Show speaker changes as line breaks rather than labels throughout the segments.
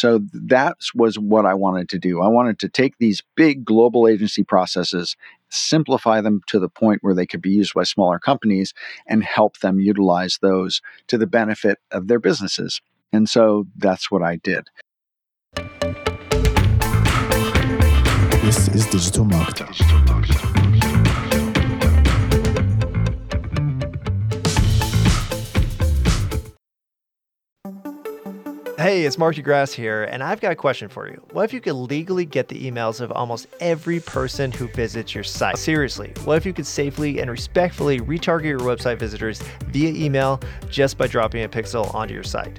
So that was what I wanted to do. I wanted to take these big global agency processes, simplify them to the point where they could be used by smaller companies, and help them utilize those to the benefit of their businesses. And so that's what I did.
This is Digital Marketer.
Hey, it's Mark de Grasse here, and I've got a question for you. What if you could legally get the emails of almost every person who visits your site? Seriously, what if you could safely and respectfully retarget your website visitors via email just by dropping a pixel onto your site?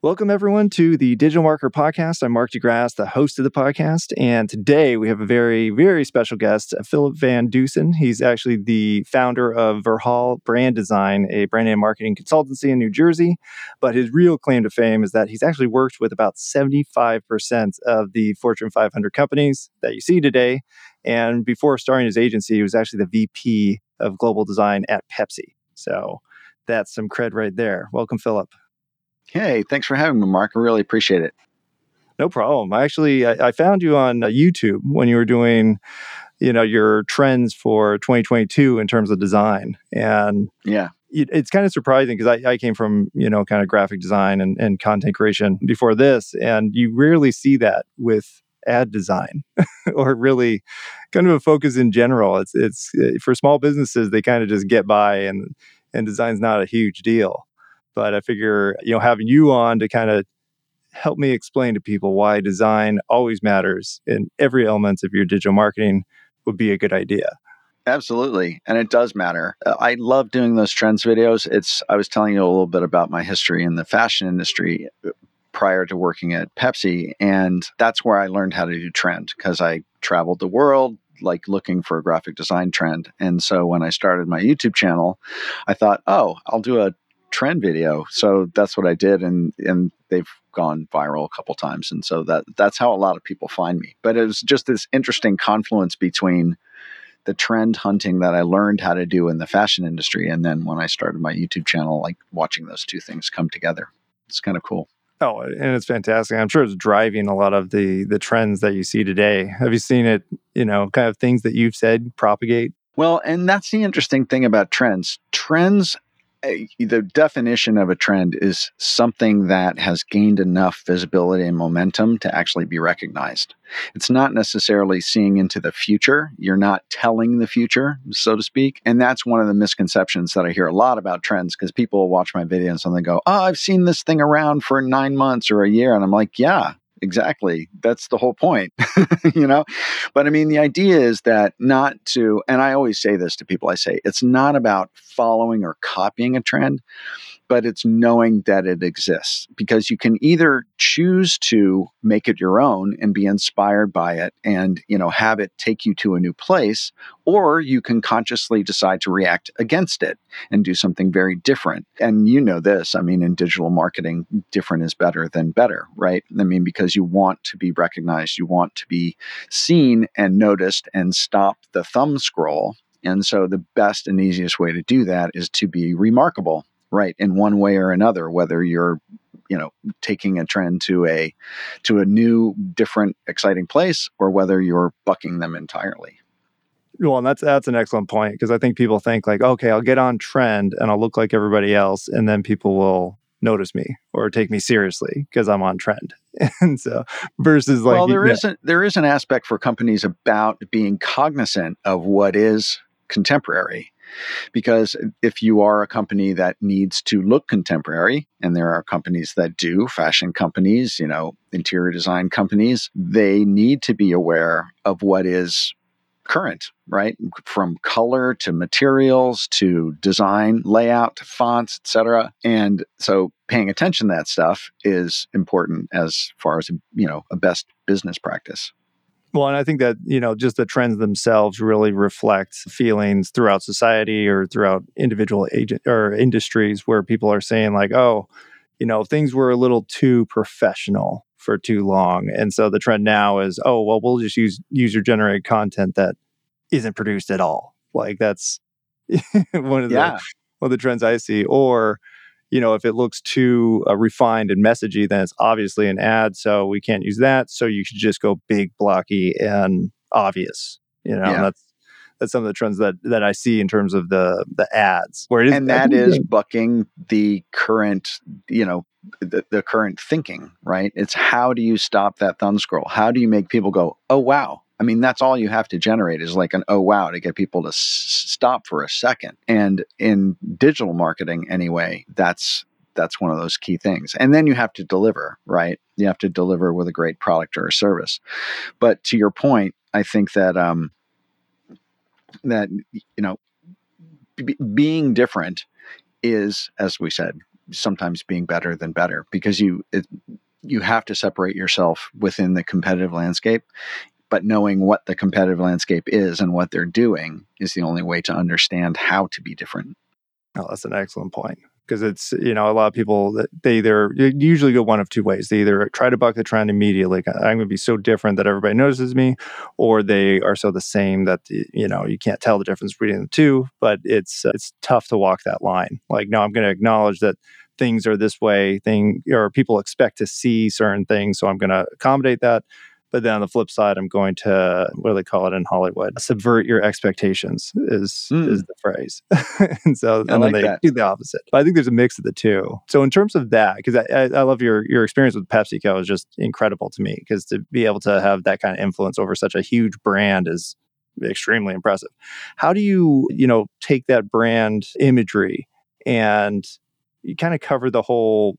Welcome, everyone, to the Digital Marketer Podcast. I'm Mark de Grasse, the host of the podcast. And today we have a very, very special guest, Philip Van Dusen. He's actually the founder of Verhaal Brand Design, a brand and marketing consultancy in New Jersey. But his real claim to fame is that he's actually worked with about 75% of the Fortune 500 companies that you see today. And before starting his agency, he was actually the VP of global design at Pepsi. So that's some cred right there. Welcome, Philip.
Hey, thanks for having me, Mark. I really appreciate it.
No problem. I actually I, I found you on uh, YouTube when you were doing, you know, your trends for 2022 in terms of design, and
yeah,
it, it's kind of surprising because I, I came from you know kind of graphic design and, and content creation before this, and you rarely see that with ad design or really kind of a focus in general. It's it's uh, for small businesses they kind of just get by and and design's not a huge deal. But I figure, you know, having you on to kind of help me explain to people why design always matters in every element of your digital marketing would be a good idea.
Absolutely. And it does matter. Uh, I love doing those trends videos. It's I was telling you a little bit about my history in the fashion industry uh, prior to working at Pepsi and that's where I learned how to do trend because I traveled the world like looking for a graphic design trend. And so when I started my YouTube channel, I thought, "Oh, I'll do a trend video. So that's what I did, and and they've gone viral a couple times, and so that that's how a lot of people find me. But it was just this interesting confluence between the trend hunting that I learned how to do in the fashion industry, and then when I started my YouTube channel, like watching those two things come together. It's kind of cool.
Oh, and it's fantastic. I'm sure it's driving a lot of the the trends that you see today. Have you seen it? You know, kind of things that you've said propagate.
Well, and that's the interesting thing about trends. Trends Eh, the definition of a trend is something that has gained enough visibility and momentum to actually be recognized. It's not necessarily seeing into the future. You're not telling the future, so to speak. And that's one of the misconceptions that I hear a lot about trends because people watch my videos and they go, Oh, I've seen this thing around for nine months or a year. And I'm like, Yeah, exactly. That's the whole point you know? But i mean the idea is that not to and i always say this to people i say it's not about following or copying a trend but it's knowing that it exists. Because you can either choose to make it your own and be inspired by it and you know have it take you to a new place or you can consciously decide to react against it and do something very different. And you know this i mean in digital marketing different is better than better right? I mean because you want to be recognized you want to be seen and noticed and stop the thumb scroll. And so the best and easiest way to do that is to be remarkable right in one way or another whether you're you know taking a trend to a to a new different exciting place or whether you're bucking them entirely
well and that's that's an excellent point because i think people think like okay i'll get on trend and i'll look like everybody else and then people will notice me or take me seriously because i'm on trend and so versus like
well there yeah. is a, there is an aspect for companies about being cognizant of what is contemporary. Because if you are a company that needs to look contemporary, and there are companies that do, fashion companies, you know, interior design companies, they need to be aware of what is current, right? From color to materials to design, layout to fonts, etc. And so paying attention to that stuff is important as far as, you know, a best business practice.
Well, and I think that, you know, just the trends themselves really reflect feelings throughout society or throughout individual agent or industries where people are saying like, oh, you know, things were a little too professional for too long. And so the trend now is, oh, well, we'll just use user generated content that isn't produced at all. Like that's one of yeah. the one of the trends I see. Or, you know, if it looks too uh, refined and messagey, then it's obviously an ad. So we can't use that. So you should just go big, blocky, and obvious. You know, yeah. that's that's some of the trends that that I see in terms of the the ads.
Where it is, and that is bucking the current, you know, the, the current thinking, right? It's how do you stop that thumb scroll? How do you make people go, oh wow, I mean, that's all you have to generate is like an oh wow to get people to s- stop for a second. And in digital marketing, anyway, that's that's one of those key things. And then you have to deliver, right? You have to deliver with a great product or a service. But to your point, I think that um, that you know, b- being different is, as we said, sometimes being better than better because you it, you have to separate yourself within the competitive landscape but knowing what the competitive landscape is and what they're doing is the only way to understand how to be different.
Oh, that's an excellent point because it's you know a lot of people that they either usually go one of two ways. They either try to buck the trend immediately i'm going to be so different that everybody notices me or they are so the same that you know you can't tell the difference between the two but it's uh, it's tough to walk that line. Like no i'm going to acknowledge that things are this way thing or people expect to see certain things so i'm going to accommodate that but then on the flip side, I'm going to what do they call it in Hollywood? Subvert your expectations is mm. is the phrase. and so and like then they that. do the opposite. But I think there's a mix of the two. So in terms of that, because I, I, I, love your your experience with PepsiCo is just incredible to me. Because to be able to have that kind of influence over such a huge brand is extremely impressive. How do you you know take that brand imagery and you kind of cover the whole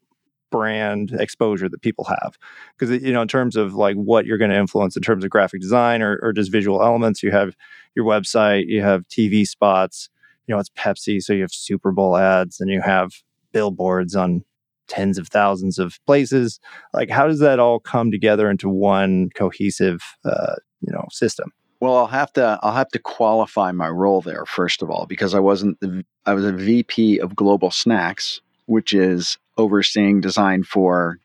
brand exposure that people have. Because you know in terms of like what you're going to influence in terms of graphic design or, or just visual elements you have your website you have tv spots you know it's pepsi so you have super bowl ads and you have billboards on tens of thousands of places. Like how does that all come together into one cohesive uh, you know system?
Well, I'll have to I'll have to qualify my role there first of all because I wasn't the, I was a VP of global snacks, which is overseeing design for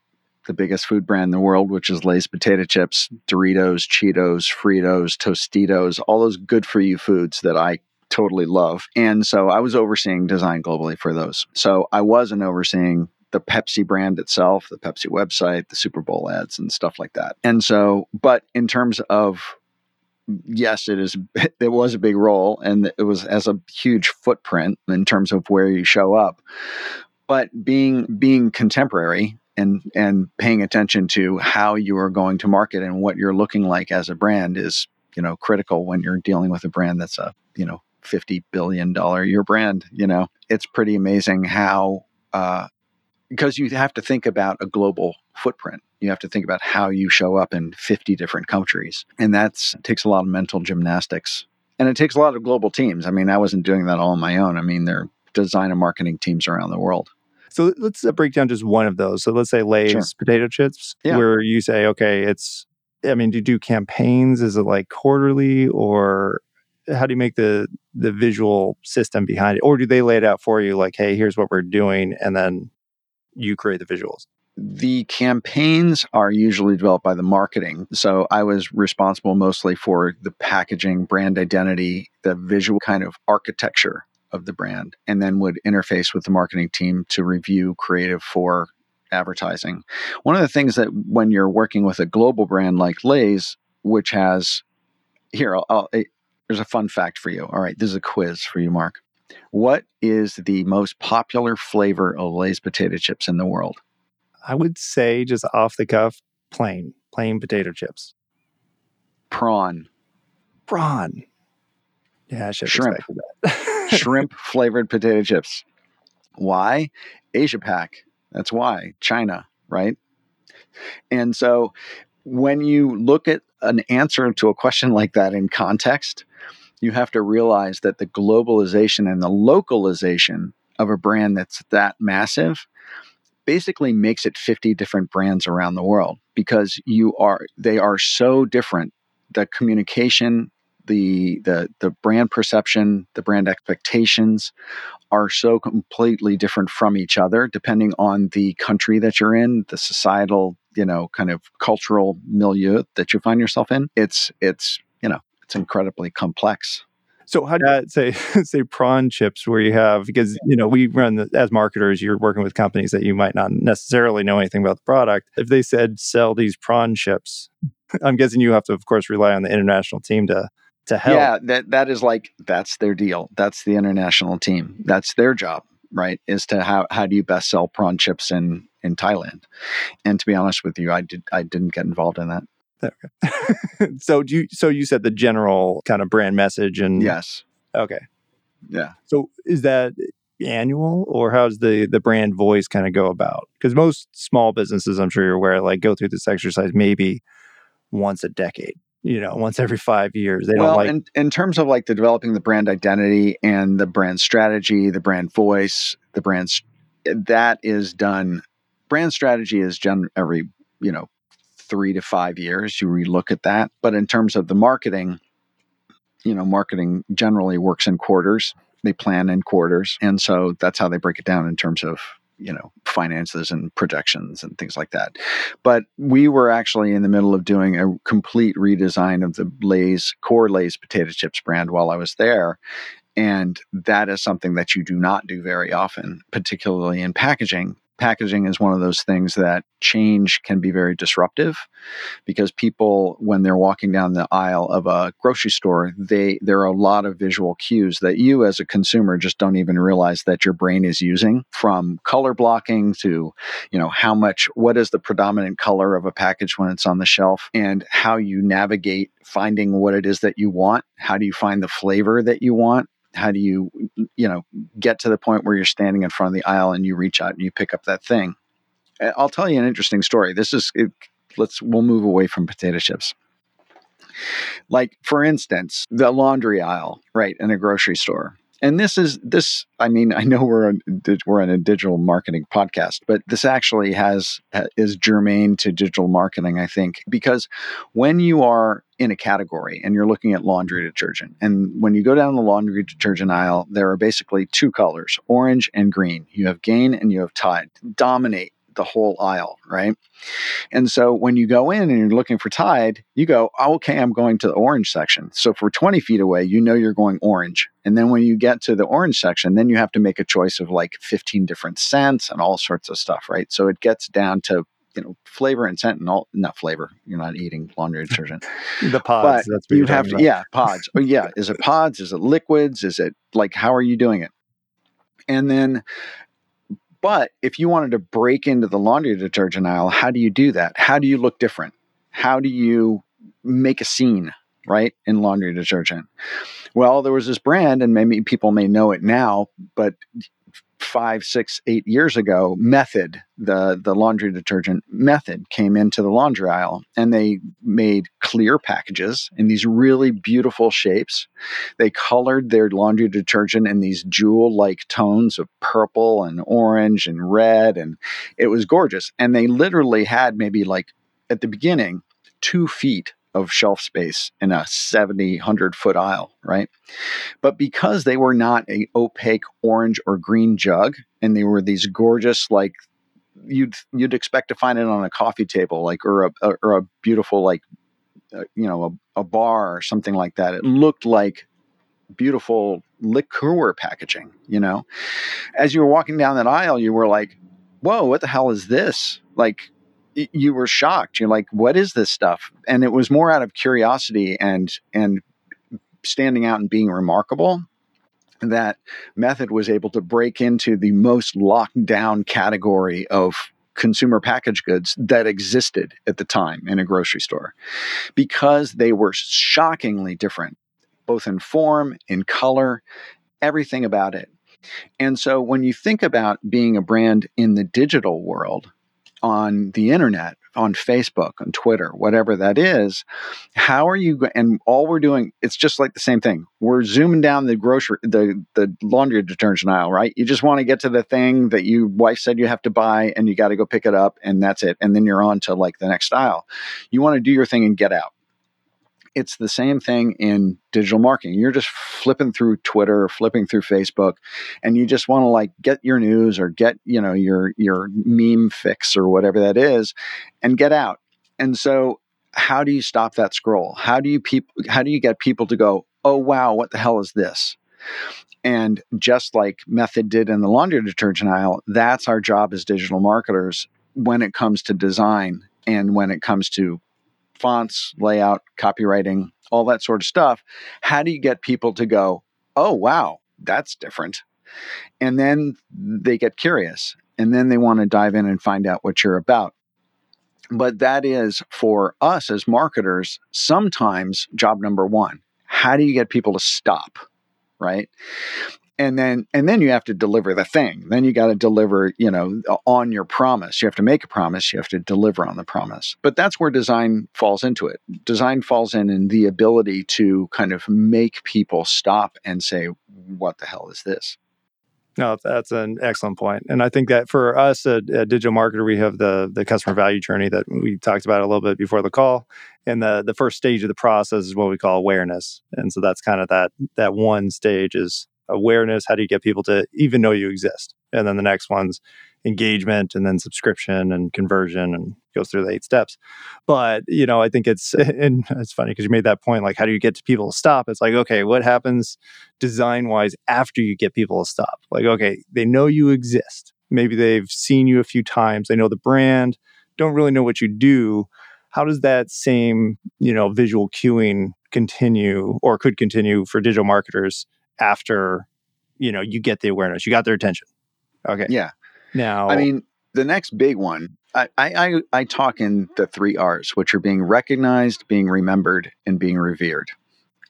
the biggest food brand in the world, which is Lay's potato chips, Doritos, Cheetos, Fritos, Tostitos, all those good for you foods that I totally love. And so I was overseeing design globally for those. So I wasn't overseeing the Pepsi brand itself, the Pepsi website, the Super Bowl ads, and stuff like that. And so, but in terms of yes, it is. It was a big role, and it was as a huge footprint in terms of where you show up but being being contemporary and and paying attention to how you are going to market and what you're looking like as a brand is you know critical when you're dealing with a brand that's a you know 50 billion dollar year brand you know? It's pretty amazing how uh, because you have to think about a global footprint. You have to think about how you show up in 50 different countries and that takes a lot of mental gymnastics and it takes a lot of global teams. I mean i wasn't doing that all on my own. I mean there are design and marketing teams around the world.
So let's uh, break down just one of those. So let's say Lay's sure. potato chips, yeah. where you say, okay, it's, I mean, do you do campaigns? Is it like quarterly or how do you make the the visual system behind it? Or do they lay it out for you like, hey, here's what we're doing, and then you create the visuals?
The campaigns are usually developed by the marketing. So I was responsible mostly for the packaging, brand identity, the visual kind of architecture of the brand and then would interface with the marketing team to review creative for advertising. One of the things that when you're working with a global brand like Lay's, which has here, I'll, I'll, eh, there's a fun fact for you. All right, this is a quiz for you, Mark. What is the most popular flavor of Lay's potato chips in the world?
I would say just off the cuff, plain, plain potato chips.
Prawn.
Prawn. Yeah, I should have
Shrimp.
expected that.
shrimp flavored potato chips. Why? Asia Pac. That's why. China, right? And so when you look at an answer to a question like that in context, you have to realize that the globalization and the localization of a brand that's that massive basically makes it 50 different brands around the world because you are they are so different the communication the the the brand perception the brand expectations are so completely different from each other depending on the country that you're in the societal you know kind of cultural milieu that you find yourself in. It's it's you know it's incredibly complex.
So how do you say say prawn chips where you have because you know we run the, as marketers you're working with companies that you might not necessarily know anything about the product. If they said sell these prawn chips, I'm guessing you have to of course rely on the international team to to help.
Yeah, that that is like that's their deal. That's the international team. That's their job, right? Is to how how do you best sell prawn chips in in Thailand? And to be honest with you, I did I didn't get involved in that. Okay.
so do you so you said the general kind of brand message and
Yes.
okay.
Yeah.
So is that annual or how's the the brand voice kind of go about? Because most small businesses, I'm sure you're aware, like go through this exercise maybe once a decade. You know, once every five years. They
well,
don't like
in, in terms of like the developing the brand identity and the brand strategy, the brand voice, the brands that is done. Brand strategy is done every you know three to five years. You relook at that. But in terms of the marketing, you know, marketing generally works in quarters. They plan in quarters, and so that's how they break it down in terms of you know finances and projections and things like that. But we were actually in the middle of doing a complete redesign of the Lay's core Lay's potato chips brand while I was there. And that is something that you do not do very often, particularly in packaging. Packaging is one of those things that change can be very disruptive because people, when they're walking down the aisle of a grocery store, they there are a lot of visual cues that you as a consumer just don't even realize that your brain is using from color blocking to you know how much what is the predominant color of a package when it's on the shelf and how you navigate finding what it is that you want. How do you find the flavor that you want how do you you know get to the point where you're standing in front of the aisle and you reach out and you pick up that thing? I'll tell you an interesting story. This is it, let's we'll move away from potato chips. Like for instance the laundry aisle right in a grocery store and this is this i mean i know we're we're in a digital marketing podcast but this actually has is germane to digital marketing i think because when you are in a category and you're looking at laundry detergent and when you go down the laundry detergent aisle there are basically two colors orange and green. You have gain and you have tide. Dominate the whole aisle, right? And so when you go in and you're looking for Tide, you go, oh, okay, I'm going to the orange section. So for 20 feet away, you know you're going orange. And then when you get to the orange section, then you have to make a choice of like 15 different scents and all sorts of stuff, right? So it gets down to you know flavor and scent and all not flavor you're not eating laundry detergent
the pods.
but
that's what
you have to
about.
yeah pods oh yeah is it pods is it liquids is it like how are you doing it and then but if you wanted to break into the laundry detergent aisle how do you do that? How do you look different? How do you make a scene right in laundry detergent? Well there was this brand and maybe people may know it now but five, six, eight years ago, Method, the the laundry detergent Method, came into the laundry aisle, and they made clear packages in these really beautiful shapes. They colored their laundry detergent in these jewel-like tones of purple and orange and red, and it was gorgeous. And they literally had maybe like at the beginning two feet of shelf space in a 70 100 foot aisle right? But because they were not a opaque orange or green jug and they were these gorgeous like you'd you'd expect to find it on a coffee table like or a, a or a beautiful like uh, you know a, a bar or something like that it looked like beautiful liqueur packaging you know? As you were walking down that aisle you were like whoa what the hell is this? Like you were shocked you're like what is this stuff and it was more out of curiosity and and standing out and being remarkable that method was able to break into the most locked down category of consumer packaged goods that existed at the time in a grocery store because they were shockingly different both in form, in color, everything about it. And so when you think about being a brand in the digital world, on the internet, on Facebook, on Twitter, whatever that is, how are you? And all we're doing, it's just like the same thing. We're zooming down the grocery, the the laundry detergent aisle, right? You just want to get to the thing that you wife said you have to buy, and you got to go pick it up, and that's it. And then you're on to like the next aisle. You want to do your thing and get out it's the same thing in digital marketing. You're just flipping through Twitter flipping through Facebook and you just want to like get your news or get, you know, your your meme fix or whatever that is and get out. And so how do you stop that scroll? How do you people how do you get people to go, "Oh wow, what the hell is this?" And just like Method did in the laundry detergent aisle, that's our job as digital marketers when it comes to design and when it comes to fonts, layout, copywriting, all that sort of stuff. How do you get people to go, oh, wow, that's different? And then they get curious and then they want to dive in and find out what you're about. But that is for us as marketers, sometimes job number one. How do you get people to stop? Right and then and then you have to deliver the thing. Then you got to deliver you know on your promise. You have to make a promise. You have to deliver on the promise. But that's where design falls into it. Design falls in in the ability to kind of make people stop and say what the hell is this?
No, that's an excellent point, and I think that for us at, at, digital marketer, we have the the customer value journey that we talked about a little bit before the call, and the the first stage of the process is what we call awareness, and so that's kind of that that one stage is awareness how do you get people to even know you exist? And then the next one's engagement and then subscription and conversion and goes through the eight steps. But you know i think it's and it's funny because you made that point like how do you get people to stop? It's like okay what happens design wise after you get people to stop? Like okay they know you exist. Maybe they've seen you a few times. They know the brand. Don't really know what you do. How does that same you know visual cueing continue or could continue for digital marketers after you know you get the awareness you got their attention. Okay.
Yeah.
Now
i mean the next big one I, I i talk in the three r's which are being recognized being remembered and being revered.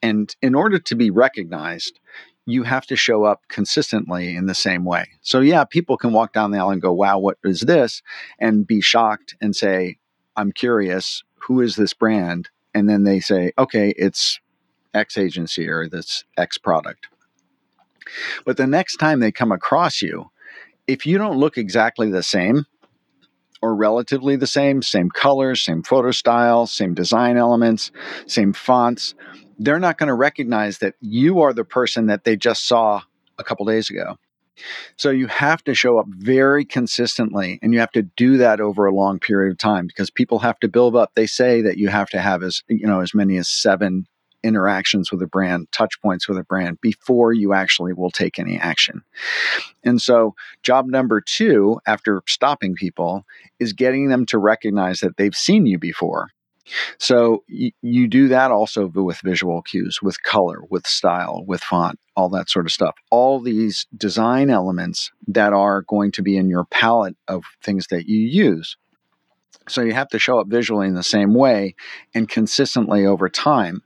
And in order to be recognized you have to show up consistently in the same way. So yeah people can walk down the aisle and go wow what is this? and be shocked and say i'm curious who is this brand? And then they say okay it's x agency or this x product but the next time they come across you, if you don't look exactly the same or relatively the same, same colors, same photo style, same design elements, same fonts, they're not going to recognize that you are the person that they just saw a couple days ago. So you have to show up very consistently and you have to do that over a long period of time because people have to build up. They say that you have to have as you know as many as 7 interactions with a brand, touch points with a brand before you actually will take any action. And so, job number two, after stopping people, is getting them to recognize that they've seen you before. So, y- you do that also with visual cues, with color, with style, with font, all that sort of stuff. All these design elements that are going to be in your palette of things that you use. So you have to show up visually in the same way and consistently over time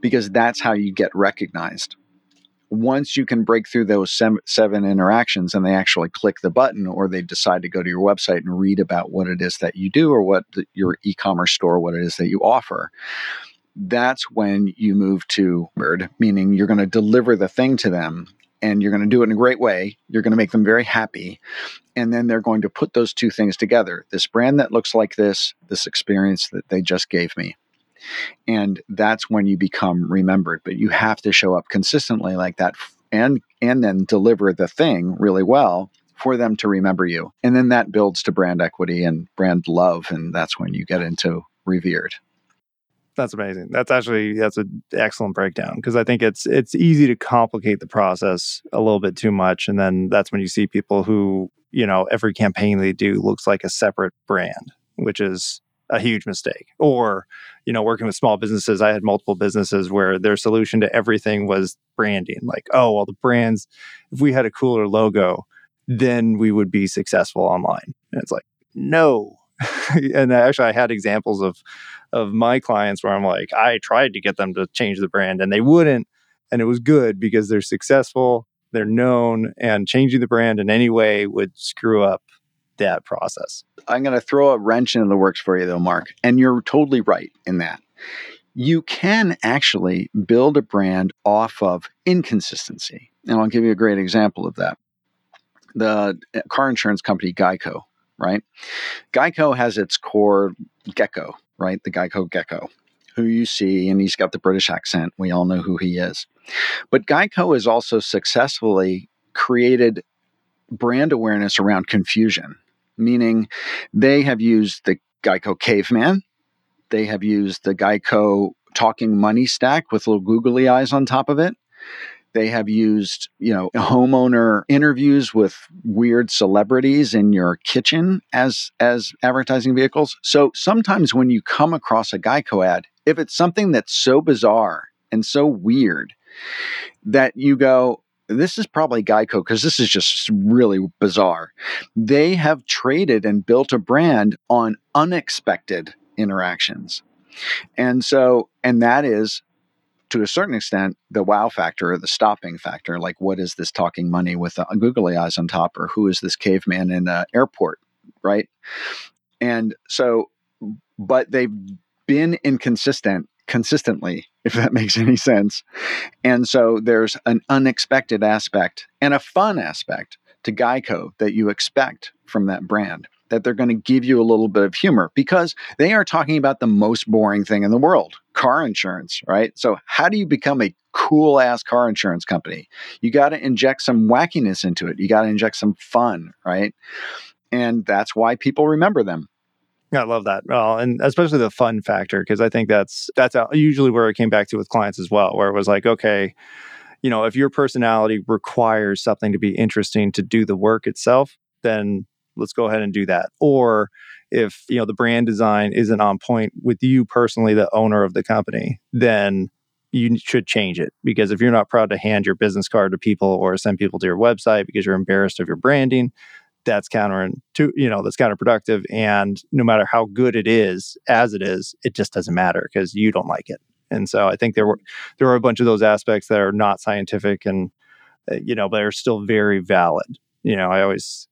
because that's how you get recognized. Once you can break through those seven interactions and they actually click the button or they decide to go to your website and read about what it is that you do or what the, your e commerce store, what it is that you offer, that's when you move to word, meaning you're going to deliver the thing to them and you're going to do it in a great way. You're going to make them very happy. And then they're going to put those two things together this brand that looks like this, this experience that they just gave me. And that's when you become remembered. But you have to show up consistently like that and and then deliver the thing really well for them to remember you. And then that builds to brand equity and brand love. And that's when you get into revered
that's amazing. That's actually that's an excellent breakdown because I think it's it's easy to complicate the process a little bit too much, and then that's when you see people who you know every campaign they do looks like a separate brand, which is a huge mistake. Or you know, working with small businesses, I had multiple businesses where their solution to everything was branding. Like, oh well, the brands, if we had a cooler logo, then we would be successful online. And it's like, no, and actually, I had examples of of my clients where I'm like, I tried to get them to change the brand and they wouldn't. And it was good because they're successful, they're known, and changing the brand in any way would screw up that process.
I'm going to throw a wrench into the works for you, though, Mark. And you're totally right in that. You can actually build a brand off of inconsistency. And I'll give you a great example of that. The uh, car insurance company Geico, right? Geico has its core gecko, right? The Geico gecko, who you see, and he's got the British accent. We all know who he is. But Geico has also successfully created brand awareness around confusion meaning they have used the Geico caveman, they have used the Geico talking money stack with little googly eyes on top of it. They have used, you know, homeowner interviews with weird celebrities in your kitchen as as advertising vehicles. So sometimes when you come across a Geico ad, if it's something that's so bizarre and so weird that you go, this is probably Geico because this is just really bizarre. They have traded and built a brand on unexpected interactions. And so, and that is to a certain extent the wow factor or the stopping factor. Like, what is this talking money with uh, a googly eyes on top, or who is this caveman in an airport, right? And so, but they've been inconsistent consistently, if that makes any sense. And so there's an unexpected aspect and a fun aspect to Geico that you expect from that brand. That they're going to give you a little bit of humor because they are talking about the most boring thing in the world car insurance, right? So, how do you become a cool ass car insurance company? You got to inject some wackiness into it. You got to inject some fun, right? And that's why people remember them.
I love that. Well, and especially the fun factor because I think that's that's usually where it came back to with clients as well, where it was like, okay, you know, if your personality requires something to be interesting to do the work itself, then let's go ahead and do that. Or if you know the brand design isn't on point with you personally, the owner of the company, then you should change it. Because if you're not proud to hand your business card to people or send people to your website because you're embarrassed of your branding that's counter to you know that's counterproductive. And no matter how good it is as it is it just doesn't matter because you don't like it. And so i think there were there are a bunch of those aspects that are not scientific and uh, you know but are still very valid. You know i always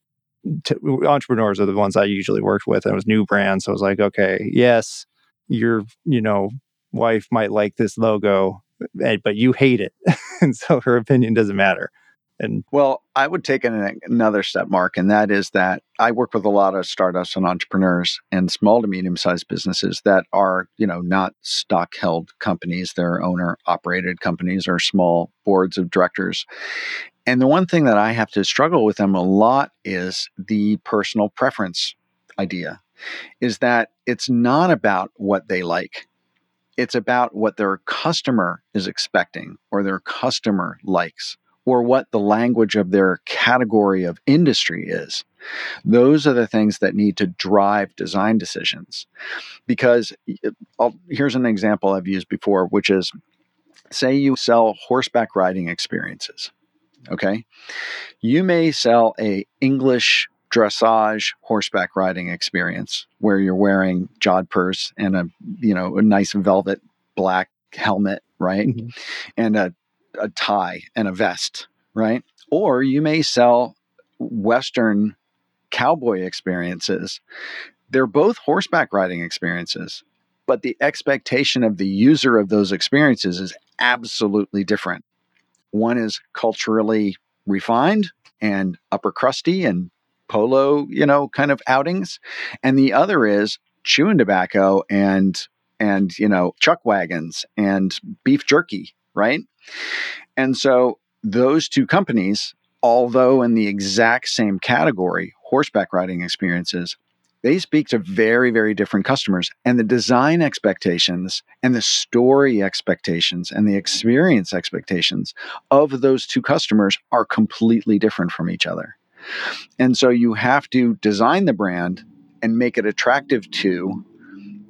t- entrepreneurs are the ones i usually worked with and it was new brands so i was like okay yes your you know wife might like this logo eh, but you hate it and so her opinion doesn't matter
and well, I would take an, another step, Mark, and that is that I work with a lot of startups and entrepreneurs and small to medium sized businesses that are, you know, not stock held companies. They're owner operated companies or small boards of directors. And the one thing that I have to struggle with them a lot is the personal preference idea, is that it's not about what they like. It's about what their customer is expecting or their customer likes or what the language of their category of industry is. Those are the things that need to drive design decisions. Because I'll, here's an example I've used before, which is say you sell horseback riding experiences. Okay. You may sell a English dressage horseback riding experience where you're wearing jodhpurs and a you know a nice velvet black helmet right mm-hmm. and a a tie and a vest, right? Or you may sell Western cowboy experiences. They're both horseback riding experiences, but the expectation of the user of those experiences is absolutely different. One is culturally refined and upper crusty and polo, you know, kind of outings, and the other is chewing tobacco and and you know chuck wagons and beef jerky, right? And so those two companies, although in the exact same category, horseback riding experiences, they speak to very, very different customers. And the design expectations and the story expectations and the experience expectations of those two customers are completely different from each other. And so you have to design the brand and make it attractive to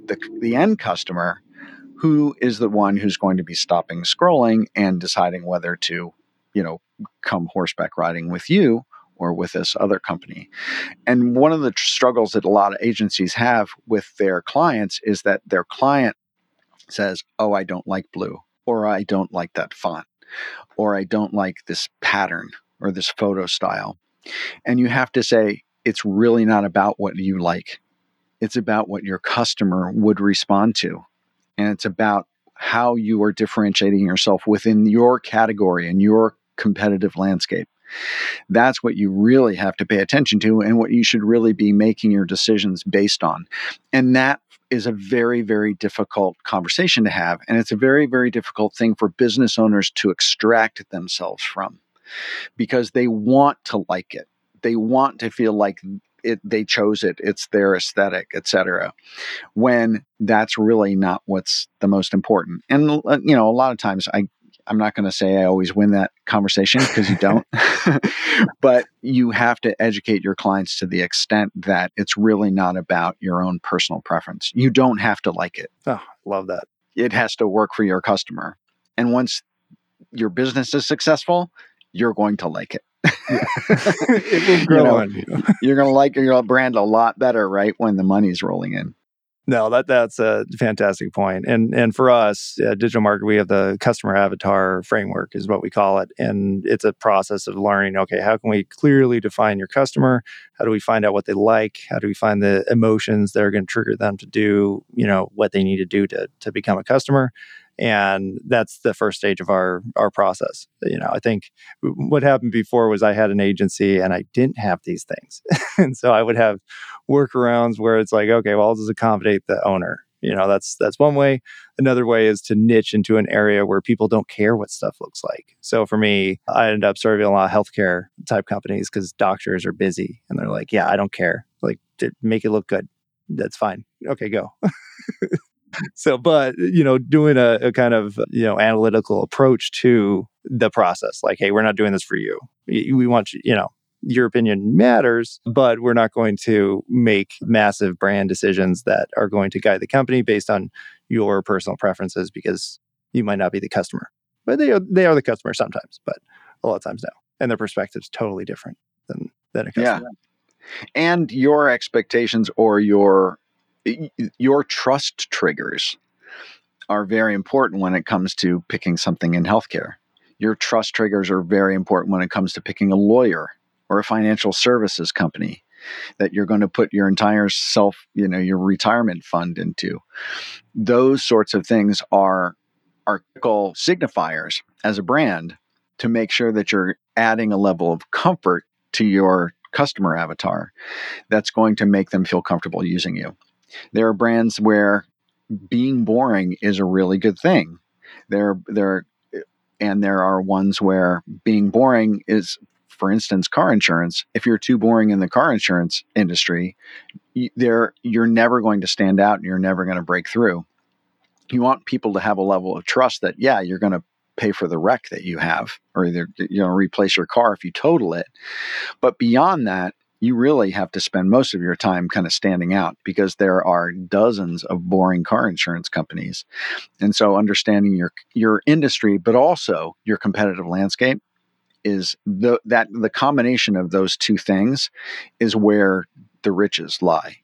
the, the end customer who is the one who's going to be stopping scrolling and deciding whether to, you know, come horseback riding with you or with this other company. And one of the tr- struggles that a lot of agencies have with their clients is that their client says, "Oh, I don't like blue," or "I don't like that font." or I don't like this pattern or this photo style. And you have to say, it's really not about what you like. It's about what your customer would respond to. And it's about how you are differentiating yourself within your category and your competitive landscape. That's what you really have to pay attention to and what you should really be making your decisions based on. And that is a very, very difficult conversation to have. And it's a very, very difficult thing for business owners to extract themselves from because they want to like it. They want to feel like it, they chose it, it's their aesthetic, etc. When that's really not what's the most important. And uh, you know, a lot of times I I'm not going to say I always win that conversation because you don't. but you have to educate your clients to the extent that it's really not about your own personal preference. You don't have to like it.
Oh, love that.
It has to work for your customer. And once your business is successful, you're going to like it.
it will grow
You know,
on you.
you're going to like your brand a lot better, right? When the money's rolling in.
No, that that's a fantastic point. And and for us, uh, digital market, we have the customer avatar framework, is what we call it, and it's a process of learning. Okay, how can we clearly define your customer? How do we find out what they like? How do we find the emotions that are going to trigger them to do, you know, what they need to do to to become a customer? And that's the first stage of our our process. You know, I think what happened before was I had an agency and I didn't have these things, and so I would have workarounds where it's like, okay, well, I'll just accommodate the owner. You know, that's that's one way. Another way is to niche into an area where people don't care what stuff looks like. So for me, I ended up serving a lot of healthcare type companies because doctors are busy and they're like, yeah, I don't care. Like, make it look good. That's fine. Okay, go. so, but you know, doing a, a kind of you know analytical approach to the process, like, hey, we're not doing this for you. We want you, you know, your opinion matters, but we're not going to make massive brand decisions that are going to guide the company based on your personal preferences because you might not be the customer. But they are they are the customer sometimes, but a lot of times no. And their perspective's totally different than than a customer. Yeah.
and your expectations or your your trust triggers are very important when it comes to picking something in healthcare. Your trust triggers are very important when it comes to picking a lawyer or a financial services company that you're going to put your entire self, you know, your retirement fund into. Those sorts of things are are critical signifiers as a brand to make sure that you're adding a level of comfort to your customer avatar that's going to make them feel comfortable using you. There are brands where being boring is a really good thing. There there and there are ones where being boring is for instance car insurance. If you're too boring in the car insurance industry, you, there you're never going to stand out and you're never going to break through. You want people to have a level of trust that yeah, you're going to pay for the wreck that you have or either you know replace your car if you total it. But beyond that, you really have to spend most of your time kind of standing out because there are dozens of boring car insurance companies. And so understanding your your industry but also your competitive landscape is the that the combination of those two things is where the riches lie.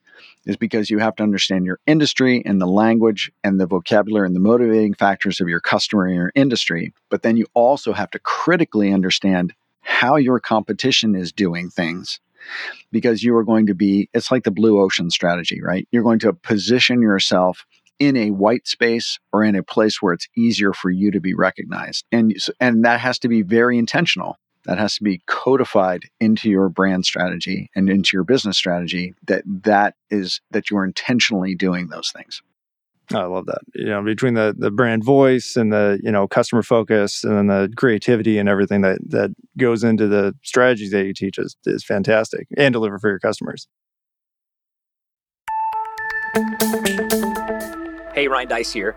Is because you have to understand your industry and the language and the vocabulary and the motivating factors of your customer and your industry. But then you also have to critically understand how your competition is doing things because you are going to be it's like the blue ocean strategy right? You're going to position yourself in a white space or in a place where it's easier for you to be recognized. And and that has to be very intentional. That has to be codified into your brand strategy and into your business strategy that that is that you're intentionally doing those things
I love that. You know, between the the brand voice and the you know customer focus and then the creativity and everything that that goes into the strategies that you teach is, is fantastic and deliver for your customers.
Hey, Ryan Deiss here.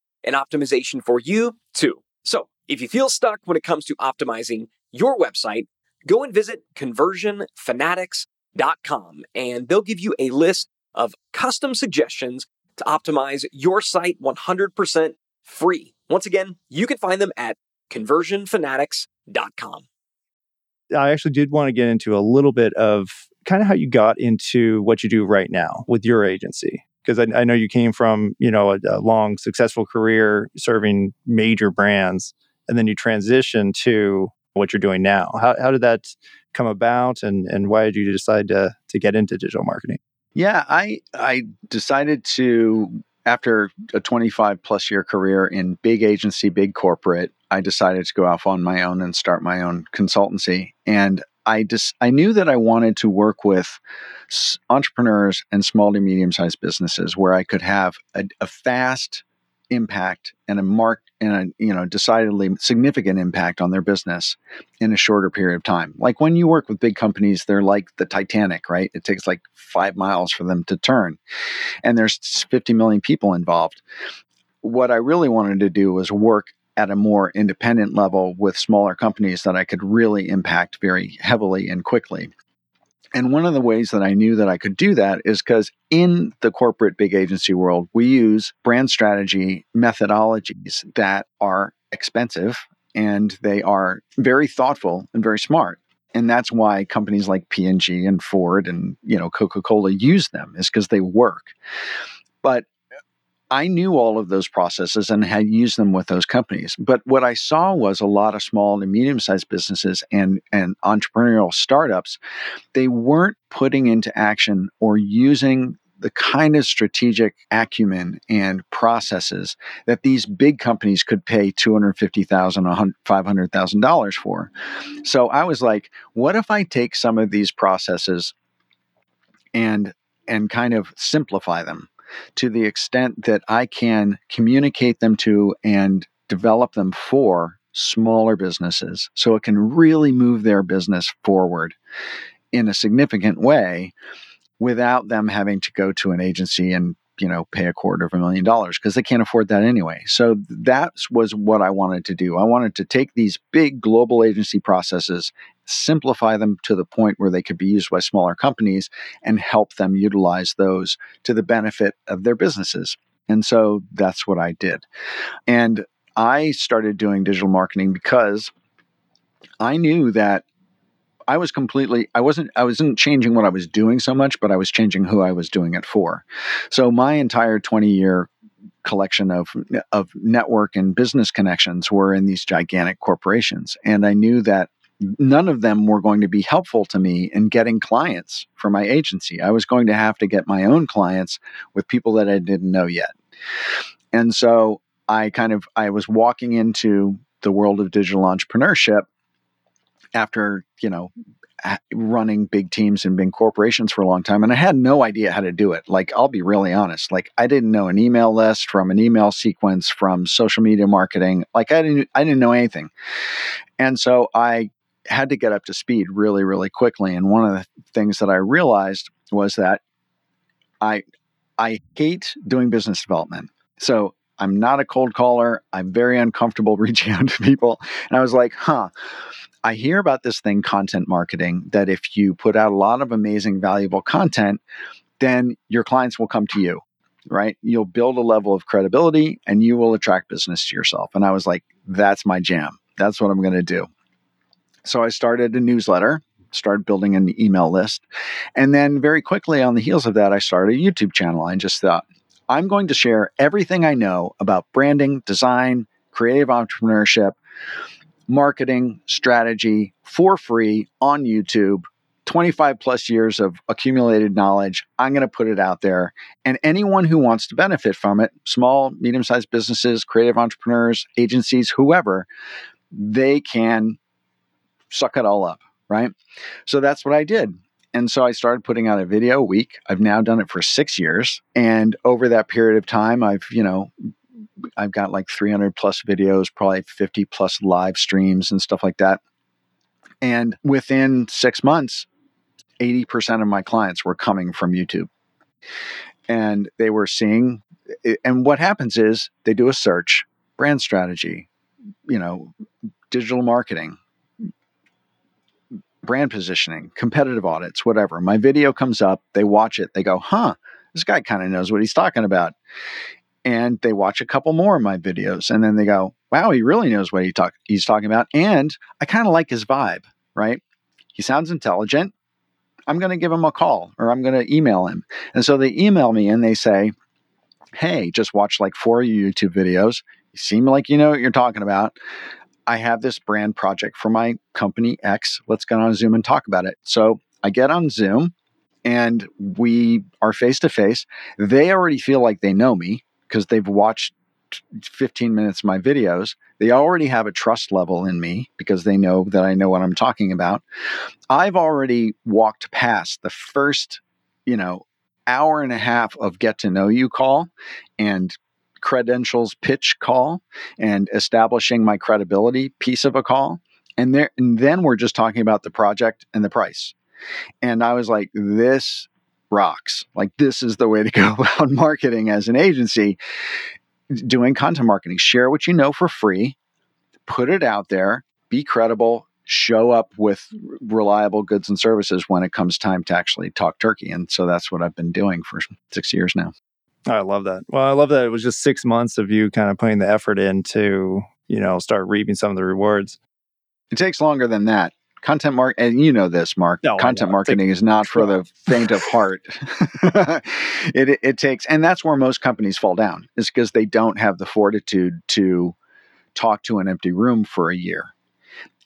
and optimization for you too. So if you feel stuck when it comes to optimizing your website, go and visit conversionfanatics.com and they'll give you a list of custom suggestions to optimize your site 100% free. Once again, you can find them at conversionfanatics.com.
I actually did want to get into a little bit of kind of how you got into what you do right now with your agency because I, I, know you came from you know a, a, long successful career serving major brands and then you transitioned to what you're doing now. How, how did that come about and, and why did you decide to, to get into digital marketing?
Yeah i i decided to after a 25 plus year career in big agency big corporate i decided to go off on my own and start my own consultancy. And I just I knew that I wanted to work with entrepreneurs and small to medium sized businesses where I could have a, a fast impact and a marked and a you know decidedly significant impact on their business in a shorter period of time. Like when you work with big companies, they're like the Titanic, right? It takes like five miles for them to turn, and there's 50 million people involved. What I really wanted to do was work at a more independent level with smaller companies that I could really impact very heavily and quickly. And one of the ways that I knew that I could do that is because in the corporate big agency world, we use brand strategy methodologies that are expensive and they are very thoughtful and very smart. And that's why companies like P&G and Ford and, you know, Coca-Cola use them is because they work. But I knew all of those processes and had used them with those companies. But what I saw was a lot of small and medium sized businesses and, and entrepreneurial startups, they weren't putting into action or using the kind of strategic acumen and processes that these big companies could pay $250,000, $500,000 for. So I was like, what if I take some of these processes and and kind of simplify them to the extent that I can communicate them to and develop them for smaller businesses. So it can really move their business forward in a significant way without them having to go to an agency and you know pay a quarter of a million dollars because they can't afford that anyway. So that was what i wanted to do. I wanted to take these big global agency processes simplify them to the point where they could be used by smaller companies and help them utilize those to the benefit of their businesses. And so that's what i did. And i started doing digital marketing because i knew that I was completely I wasn't I wasn't changing what I was doing so much, but I was changing who I was doing it for. So my entire 20 year collection of of network and business connections were in these gigantic corporations and I knew that none of them were going to be helpful to me in getting clients for my agency. I was going to have to get my own clients with people that I didn't know yet. And so I kind of I was walking into the world of digital entrepreneurship after you know running big teams and big corporations for a long time and i had no idea how to do it. Like i'll be really honest like i didn't know an email list from an email sequence from social media marketing like i didn't i didn't know anything. And so i had to get up to speed really really quickly and one of the things that i realized was that i i hate doing business development. So i'm not a cold caller i'm very uncomfortable reaching out to people and i was like huh I hear about this thing, content marketing, that if you put out a lot of amazing, valuable content, then your clients will come to you, right? You'll build a level of credibility and you will attract business to yourself. And I was like, that's my jam. That's what I'm going to do. So I started a newsletter, started building an email list. And then very quickly on the heels of that, I started a YouTube channel. I just thought, I'm going to share everything I know about branding, design, creative entrepreneurship marketing strategy for free on YouTube 25 plus years of accumulated knowledge. I'm going to put it out there. And anyone who wants to benefit from it, small, medium sized businesses, creative entrepreneurs, agencies, whoever, they can suck it all up. Right. So that's what I did. And so I started putting out a video a week. I've now done it for six years. And over that period of time, I've, you know, I've got like 300 plus videos, probably 50 plus live streams and stuff like that. And within six months, 80% of my clients were coming from YouTube. And they were seeing, eh, and what happens is they do a search, brand strategy, you know, digital marketing, brand positioning, competitive audits, whatever. My video comes up, they watch it, they go, huh, this guy kind of knows what he's talking about. And they watch a couple more of my videos and then they go, wow, he really knows what he talk he's talking about. And I kind of like his vibe, right? He sounds intelligent. I'm going to give him a call or I'm going to email him. And so they email me and they say, Hey, just watch like four YouTube videos. You seem like you know what you're talking about. I have this brand project for my company X. Let's get on Zoom and talk about it. So I get on Zoom and we are face to face. They already feel like they know me because they've watched 15 minutes of my videos. They already have a trust level in me because they know that I know what I'm talking about. I've already walked past the first, you know, hour and a half of get to know you call and credentials pitch call and establishing my credibility piece of a call. And, there, and then we're just talking about the project and the price. And I was like, this rocks. Like, this is the way to go about marketing as an agency doing content marketing. Share what you know for free, put it out there, be credible, show up with reliable goods and services when it comes time to actually talk turkey. And so that's what I've been doing for six years now.
I love that. Well, I love that it was just six months of you kind of putting the effort in to, you know, start reaping some of the rewards.
It takes longer than that content mark and you know this mark no, content marketing is not for the faint of heart it, it takes and that's where most companies fall down is because they don't have the fortitude to talk to an empty room for a year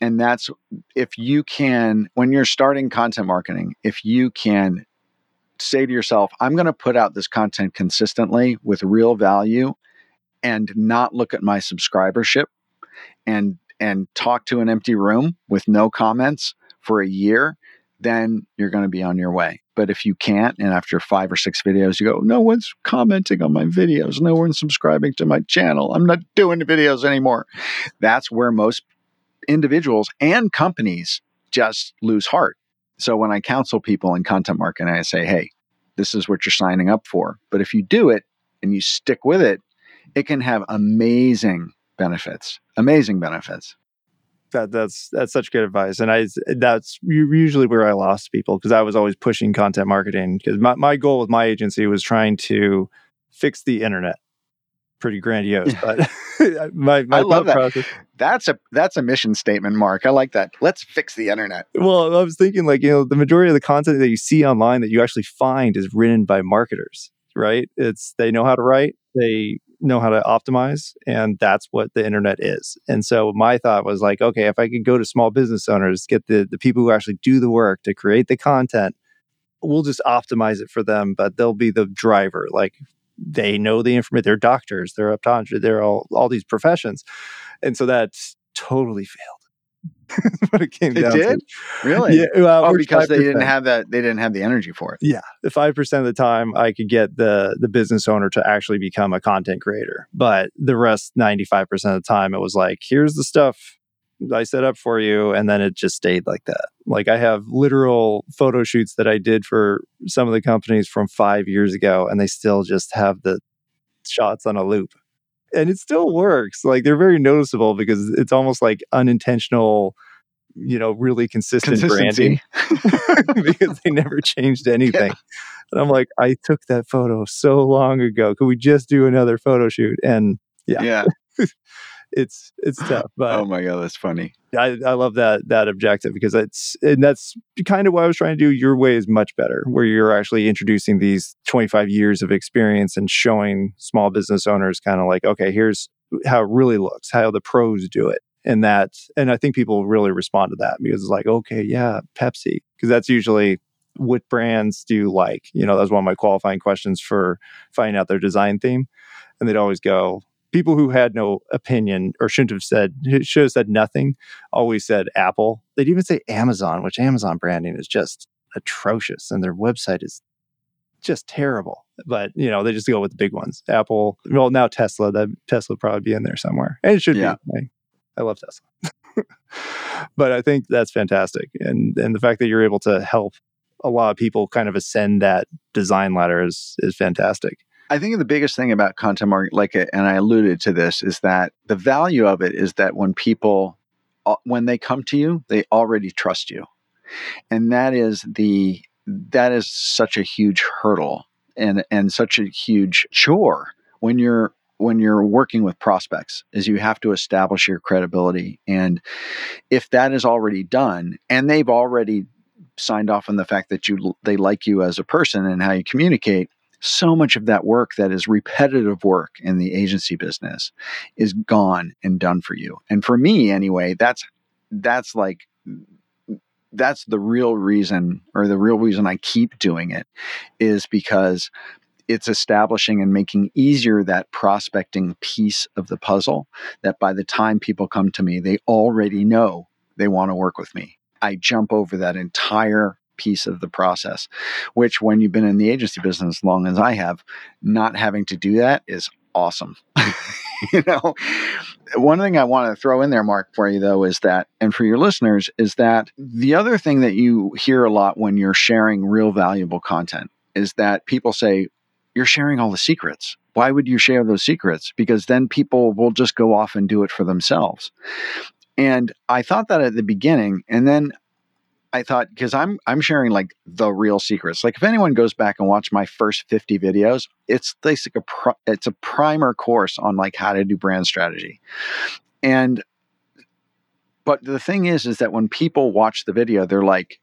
and that's if you can when you're starting content marketing if you can say to yourself i'm going to put out this content consistently with real value and not look at my subscribership and and talk to an empty room with no comments for a year, then you're going to be on your way. But if you can't, and after five or six videos, you go, no one's commenting on my videos, no one's subscribing to my channel, I'm not doing videos anymore. That's where most individuals and companies just lose heart. So when I counsel people in content marketing, I say, hey, this is what you're signing up for. But if you do it and you stick with it, it can have amazing benefits, amazing benefits.
That that's that's such good advice, and I that's usually where I lost people because I was always pushing content marketing because my my goal with my agency was trying to fix the internet. Pretty grandiose, but my, my
I love that. Process, that's a that's a mission statement, Mark. I like that. Let's fix the internet.
Well, I was thinking like you know the majority of the content that you see online that you actually find is written by marketers, right? It's they know how to write, they know how to optimize and that's what the internet is and so my thought was like okay if i could go to small business owners get the, the people who actually do the work to create the content we'll just optimize it for them but they'll be the driver like they know the information they're doctors they're optometrists they're all all these professions and so that's totally failed
what it came it down did? to. Really? Yeah. Well, oh, because 5%. they didn't have that. They didn't have the energy for it.
Yeah, the five percent of the time, I could get the the business owner to actually become a content creator, but the rest, ninety five percent of the time, it was like, here's the stuff I set up for you, and then it just stayed like that. Like I have literal photo shoots that I did for some of the companies from five years ago, and they still just have the shots on a loop and it still works. Like they're very noticeable because it's almost like unintentional, you know, really consistent branding because they never changed anything. Yeah. And I'm like, I took that photo so long ago. Could we just do another photo shoot? And yeah.
Yeah.
it's it's tough. But
oh my god, that's funny.
I, I love that that objective because it's and that's kind of what I was trying to do. Your way is much better, where you're actually introducing these 25 years of experience and showing small business owners kind of like, okay, here's how it really looks, how the pros do it, and that and i think people really respond to that because it's like okay yeah pepsi because that's usually what brands do you like you know that's one of my qualifying questions for finding out their design theme and they'd always go people who had no opinion or shouldn't have said should have said nothing always said apple. They'd even say amazon which amazon branding is just atrocious and their website is just terrible. But you know they just go with the big ones. Apple well now tesla that tesla would probably be in there somewhere. And it should
Yeah.
be I, I love tesla. But i think that's fantastic and and the fact that you're able to help a lot of people kind of ascend that design ladder is is fantastic
I think the biggest thing about content marketing, like, and I alluded to this, is that the value of it is that when people, uh, when they come to you, they already trust you, and that is the that is such a huge hurdle and and such a huge chore when you're when you're working with prospects is you have to establish your credibility. And if that is already done and they've already signed off on the fact that you they like you as a person and how you communicate so much of that work that is repetitive work in the agency business is gone and done for you. And for me anyway, that's that's like that's the real reason or the real reason I keep doing it is because it's establishing and making easier that prospecting piece of the puzzle that by the time people come to me they already know they want to work with me. I jump over that entire piece of the process, which when you've been in the agency business as long as I have, not having to do that is awesome. you know, one thing I want to throw in there, Mark, for you though, is that, and for your listeners, is that the other thing that you hear a lot when you're sharing real valuable content is that people say, you're sharing all the secrets. Why would you share those secrets? Because then people will just go off and do it for themselves. And I thought that at the beginning, and then I thought because I'm I'm sharing like the real secrets. Like if anyone goes back and watch my first 50 videos, it's basically a pr- it's a primer course on like how to do brand strategy. And but the thing is is that when people watch the video, they're like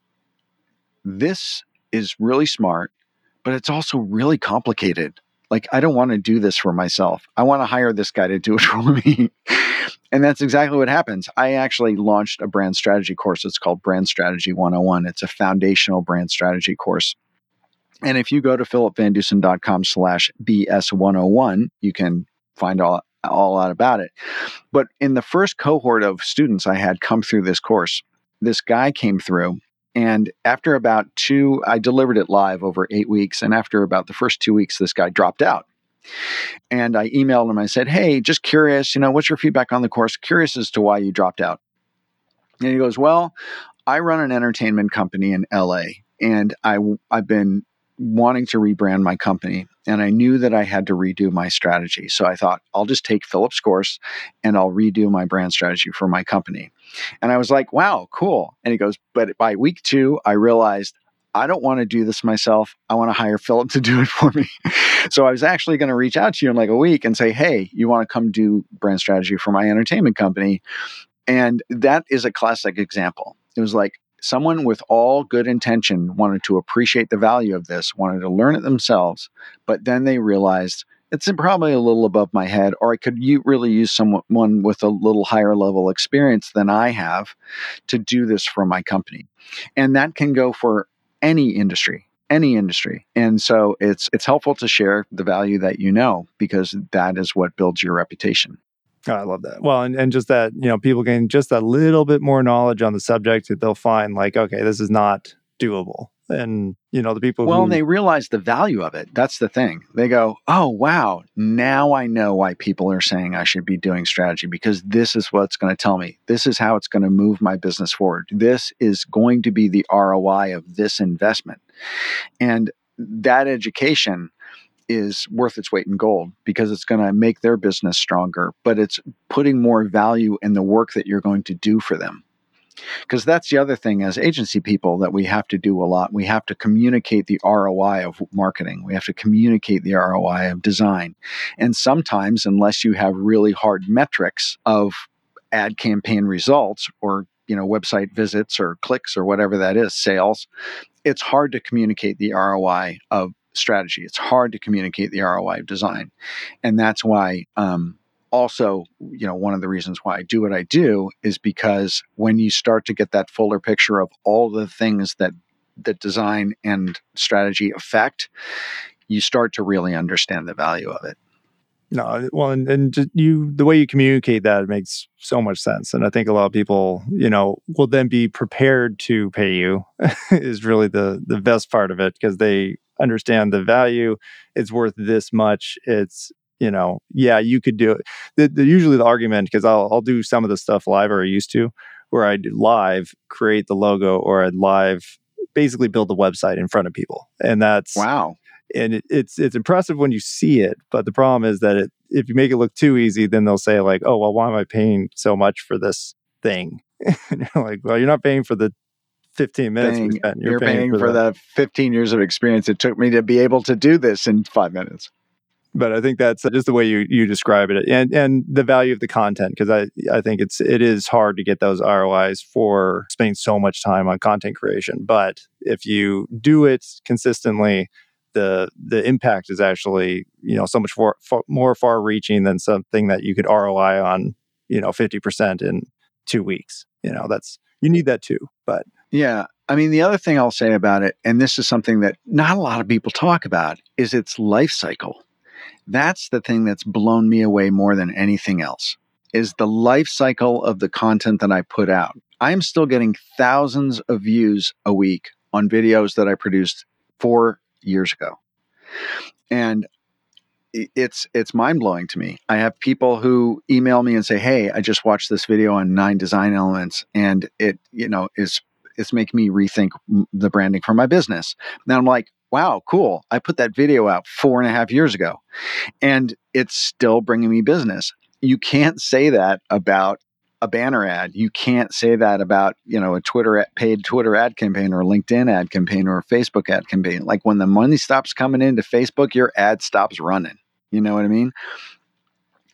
this is really smart, but it's also really complicated. Like I don't want to do this for myself. I want to hire this guy to do it for me. And that's exactly what happens. I actually launched a brand strategy course. It's called Brand Strategy 101. It's a foundational brand strategy course. And if you go to philipvandusen.com slash BS101, you can find all, all out about it. But in the first cohort of students I had come through this course, this guy came through. And after about two, I delivered it live over eight weeks. And after about the first two weeks, this guy dropped out. And I emailed him. I said, Hey, just curious, you know, what's your feedback on the course? Curious as to why you dropped out. And he goes, Well, I run an entertainment company in LA and I, I've been wanting to rebrand my company. And I knew that I had to redo my strategy. So I thought, I'll just take Philip's course and I'll redo my brand strategy for my company. And I was like, wow, cool. And he goes, But by week two, I realized I don't want to do this myself. I want to hire Philip to do it for me. so I was actually going to reach out to you in like a week and say, hey, you want to come do brand strategy for my entertainment company? And that is a classic example. It was like someone with all good intention wanted to appreciate the value of this, wanted to learn it themselves, but then they realized it's probably a little above my head, or I could really use someone with a little higher level experience than I have to do this for my company. And that can go for any industry any industry and so it's it's helpful to share the value that you know because that is what builds your reputation
Oh, I love that. Well, and, and just that, you know, people gain just a little bit more knowledge on the subject that they'll find like, okay, this is not doable. And, you know, the people
well
who,
they realize the value of it. That's the thing. They go oh wow. Now i know why people are saying i should be doing strategy because this is what's going to tell me. This is how it's going to move my business forward. This is going to be the roi of this investment. And that education is worth its weight in gold because it's going to make their business stronger, but it's putting more value in the work that you're going to do for them. Because that's the other thing as agency people that we have to do a lot. We have to communicate the ROI of marketing. We have to communicate the ROI of design. And sometimes, unless you have really hard metrics of ad campaign results or you know website visits or clicks or whatever that is sales it's hard to communicate the roi of strategy it's hard to communicate the roi of design and that's why um, also, you know, one of the reasons why I do what I do is because when you start to get that fuller picture of all the things that that design and strategy affect, you start to really understand the value of it.
No, well, and, and you, the way you communicate that makes so much sense. And I think a lot of people, you know, will then be prepared to pay you is really the, the best part of it because they understand the value. It's worth this much. It's, you know, yeah, you could do it. The, the usually the argument, because I'll, I'll do some of the stuff live or I used to, where I'd live create the logo or I'd live basically build the website in front of people. And that's,
wow
and it, it's it's impressive when you see it but the problem is that it, if you make it look too easy then they'll say like oh well why am i paying so much for this thing and you're like well you're not paying for the 15 minutes
paying,
spent.
You're, you're paying, paying, for, for the, the 15 years of experience it took me to be able to do this in five minutes
but I think that's just the way you you describe it, and and the value of the content because I I think it's it is hard to get those ROIs for spending so much time on content creation. But if you do it consistently, the the impact is actually you know so much far, far, more far reaching than something that you could ROI on you know 50% in 2 weeks you know that's you need that too but
yeah i mean the other thing i'll say about it and this is something that not a lot of people talk about is its life cycle that's the thing that's blown me away more than anything else is the life cycle of the content that i put out i'm still getting thousands of views a week on videos that i produced four years ago. And it's it's mind blowing to me. I have people who email me and say, "Hey, I just watched this video on nine design elements, and it you know is it's making me rethink the branding for my business." Now I'm like, "Wow, cool! I put that video out four and a half years ago, and it's still bringing me business." You can't say that about a banner ad. You can't say that about, you know, a Twitter paid Twitter ad campaign or a LinkedIn ad campaign or a Facebook ad campaign. Like when the money stops coming into Facebook, your ad stops running. You know what I mean?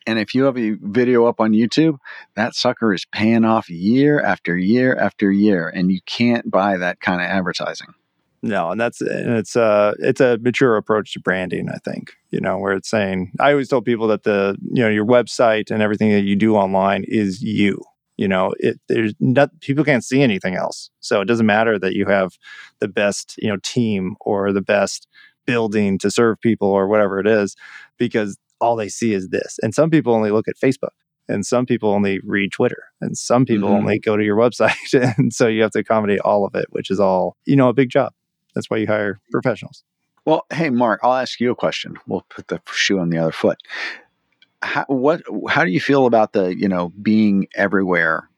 And if you have a video up on YouTube, that sucker is paying off year after year after year, and you can't buy that kind of advertising.
No, and that's and it's a it's a mature approach to branding. I think you know where it's saying. I always tell people that the you know your website and everything that you do online is you. You know, it there's not people can't see anything else, so it doesn't matter that you have the best you know team or the best building to serve people or whatever it is, because all they see is this. And some people only look at Facebook and some people only read Twitter, and some people mm-hmm. only go to your website. and so you have to accommodate all of it, which is all, you know, a big job. That's why you hire professionals.
Well, hey, Mark, I'll ask you a question. We'll put the shoe on the other foot. How, what? How do you feel about the you know being everywhere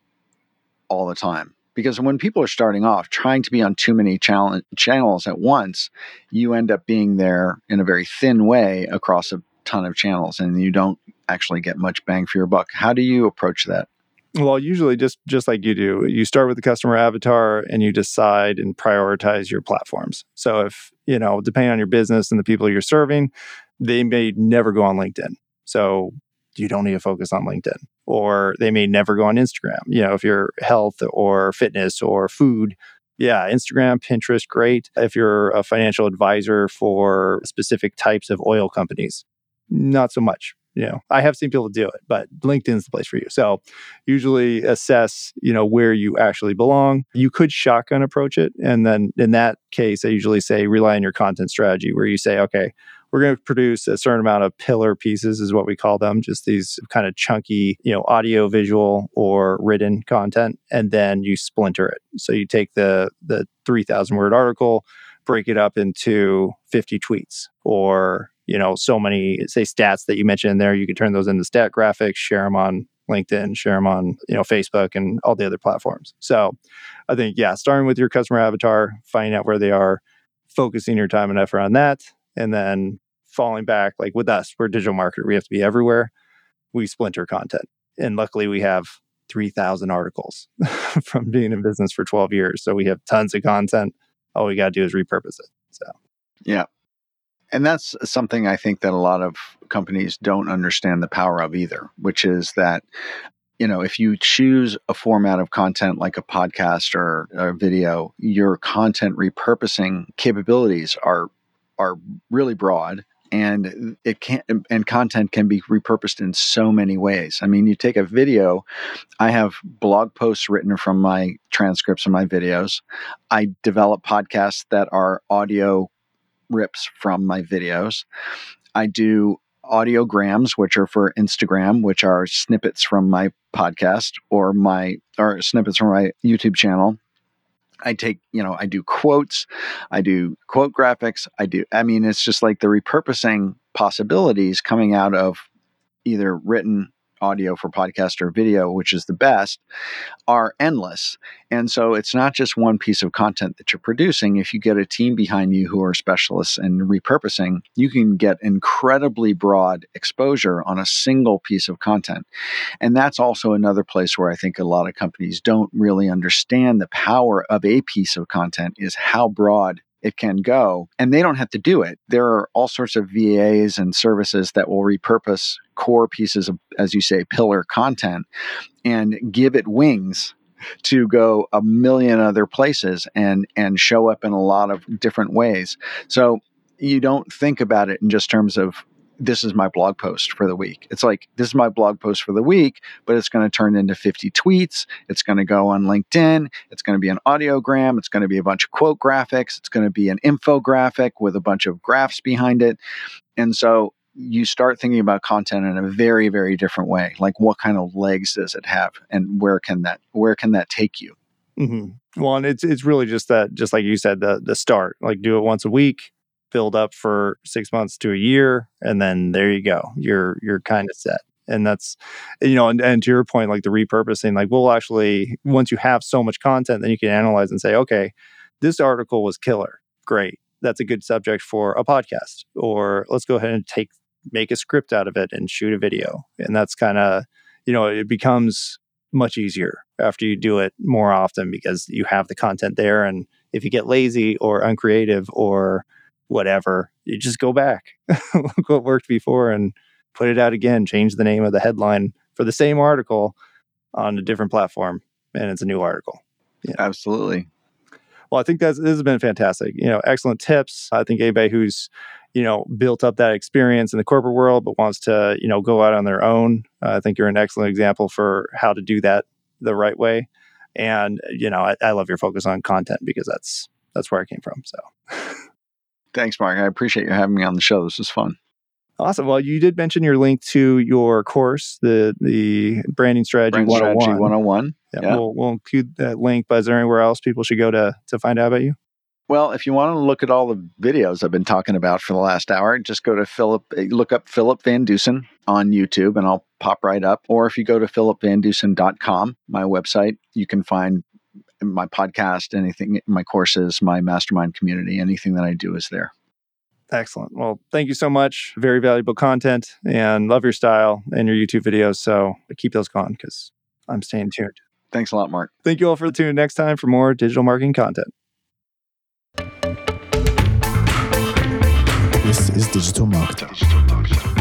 all the time? Because when people are starting off, trying to be on too many channel, channels at once, you end up being there in a very thin way across a ton of channels, and you don't actually get much bang for your buck. How do you approach that?
Well, usually just just like you do, you start with the customer avatar and you decide and prioritize your platforms. So if, you know, depending on your business and the people you're serving, they may never go on LinkedIn. So you don't need to focus on LinkedIn. Or they may never go on Instagram. You know, if you're health or fitness or food, yeah, Instagram, Pinterest, great. If you're a financial advisor for specific types of oil companies, not so much you know i have seen people do it but linkedin's the place for you. So usually assess you know where you actually belong. You could shotgun approach it and then in that case i usually say rely on your content strategy where you say okay we're going to produce a certain amount of pillar pieces is what we call them just these kind of chunky you know audio visual or written content and then you splinter it. So you take the the 3000 word article break it up into 50 tweets or you know so many say stats that you mentioned in there you can turn those into stat graphics share them on linkedin share them on you know facebook and all the other platforms. So i think yeah starting with your customer avatar finding out where they are focusing your time and effort on that and then falling back like with us we're digital marketer we have to be everywhere we splinter content. And luckily we have 3000 articles from being in business for 12 years so we have tons of content all we got to do is repurpose it so.
Yeah. And that's something I think that a lot of companies don't understand the power of either, which is that you know if you choose a format of content like a podcast or a video, your content repurposing capabilities are are really broad and it can and content can be repurposed in so many ways. I mean, you take a video. I have blog posts written from my transcripts of my videos. I develop podcasts that are audio rips from my videos. I do audiograms, which are for Instagram, which are snippets from my podcast or my or snippets from my YouTube channel. I take, you know, I do quotes, I do quote graphics, I do, I mean, it's just like the repurposing possibilities coming out of either written audio for podcast or video, which is the best, are endless. And so it's not just one piece of content that you're producing. If you get a team behind you who are specialists in repurposing, you can get incredibly broad exposure on a single piece of content. And that's also another place where I think a lot of companies don't really understand the power of a piece of content is how broad it can go. And they don't have to do it. There are all sorts of VAs and services that will repurpose core pieces of, as you say, pillar content and give it wings to go a million other places and and show up in a lot of different ways. So you don't think about it in just terms of this is my blog post for the week. It's like, this is my blog post for the week, but it's going to turn into 50 tweets. It's going to go on LinkedIn. It's going to be an audiogram. It's going to be a bunch of quote graphics. It's going to be an infographic with a bunch of graphs behind it. And so you start thinking about content in a very, very different way. Like what kind of legs does it have and where can that, where can that take you?
Mm-hmm. Well, and it's, it's really just that, just like you said, the, the start, like do it once a week build up for six months to a year, and then there you go. You're you're kind of set. And that's you know, and, and to your point, like the repurposing, like we'll actually once you have so much content, then you can analyze and say, okay, this article was killer. Great. That's a good subject for a podcast. Or let's go ahead and take make a script out of it and shoot a video. And that's kind of, you know, it becomes much easier after you do it more often because you have the content there. And if you get lazy or uncreative or whatever, you just go back, look what worked before and put it out again, change the name of the headline for the same article on a different platform, and it's a new article.
Yeah. Absolutely.
Well, I think that's this has been fantastic. You know, excellent tips. I think anybody who's you know built up that experience in the corporate world but wants to you know go out on their own, uh, I think you're an excellent example for how to do that the right way. And you know, I, I love your focus on content because that's that's where I came from. So.
Thanks, Mark. I appreciate you having me on the show. This was fun.
Awesome. Well, you did mention your link to your course, the the branding strategy
Brand
101.
Strategy 101.
Yeah,
Yeah.
We'll, we'll include that link. But is there anywhere else people should go to to find out about you?
Well, if you want to look at all the videos I've been talking about for the last hour, just go to Philip, eh, look up Philip Van Dusen on YouTube and I'll pop right up. Or if you go to philipvandusen.com, my website, you can find my podcast, anything, my courses, my mastermind community, anything that I do is there.
Excellent. Well, thank you so much. Very valuable content and love your style and your YouTube videos. So keep those going because I'm staying tuned.
Thanks a lot, Mark.
Thank you all for tuning in next time for more digital marketing content.
This is Digital Marketer.